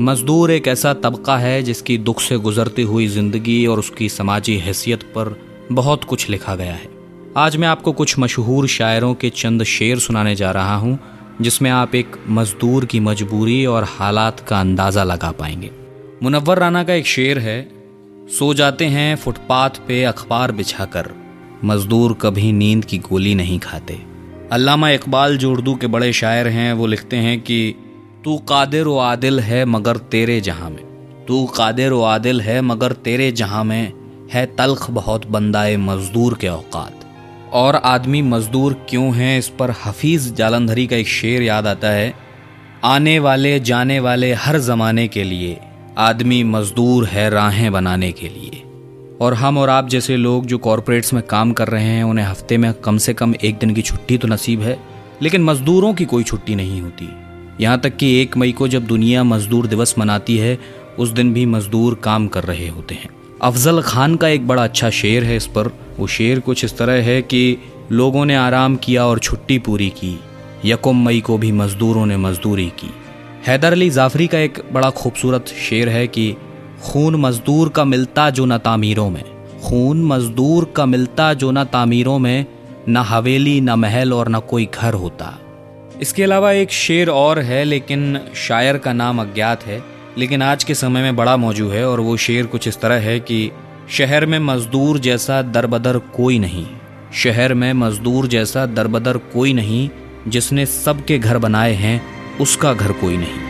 मजदूर एक ऐसा तबका है जिसकी दुख से गुजरती हुई ज़िंदगी और उसकी समाजी हैसियत पर बहुत कुछ लिखा गया है। आज मैं आपको कुछ मशहूर शायरों के चंद शेर सुनाने जा रहा हूँ, जिसमें आप एक मजदूर की मजबूरी और हालात का अंदाज़ा लगा पाएँगे। मुनव्वर राना का एक शेर है, सो जाते हैं फुटपाथ पे अखबार बिछाकर। मजदूर कभी नींद की गोली नहीं खाते। अल्लामा इकबाल जो उर्दू के बड़े शायर हैं, वो लिखते हैं कि तू कादिर व आदिल है मगर तेरे जहाँ में। तू कादिर व आदिल है मगर तेरे जहाँ में। है तलख बहुत बंदाए मजदूर के औकात। और आदमी मजदूर क्यों हैं इस पर हफीज़ जालंधरी का एक शेर याद आता है। आने वाले, जाने वाले हर ज़माने के लिए आदमी मजदूर है राहें बनाने के लिए। और हम और आप जैसे लोग जो कॉरपोरेट्स में काम कर रहे हैं, उन्हें हफ़्ते में कम से कम एक दिन की छुट्टी तो नसीब है, लेकिन मजदूरों की कोई छुट्टी नहीं होती। यहाँ तक कि एक मई को जब दुनिया मजदूर दिवस मनाती है, उस दिन भी मजदूर काम कर रहे होते हैं। अफजल खान का एक बड़ा अच्छा शेर है इस पर। वो शेर कुछ इस तरह है कि लोगों ने आराम किया और छुट्टी पूरी की, यकुम मई को भी मजदूरों ने मजदूरी की। हैदर अली जाफरी का एक बड़ा खूबसूरत शेर है कि खून मजदूर का मिलता जो न तामीरों में, खून मजदूर का मिलता जो न तामीरों में, न हवेली, न महल और न कोई घर होता। इसके अलावा एक शेर और है, लेकिन शायर का नाम अज्ञात है। लेकिन आज के समय में बड़ा मौजूद है और वो शेर कुछ इस तरह है कि शहर में मजदूर जैसा दरबदर कोई नहीं। शहर में मजदूर जैसा दरबदर कोई नहीं, जिसने सबके घर बनाए हैं, उसका घर कोई नहीं।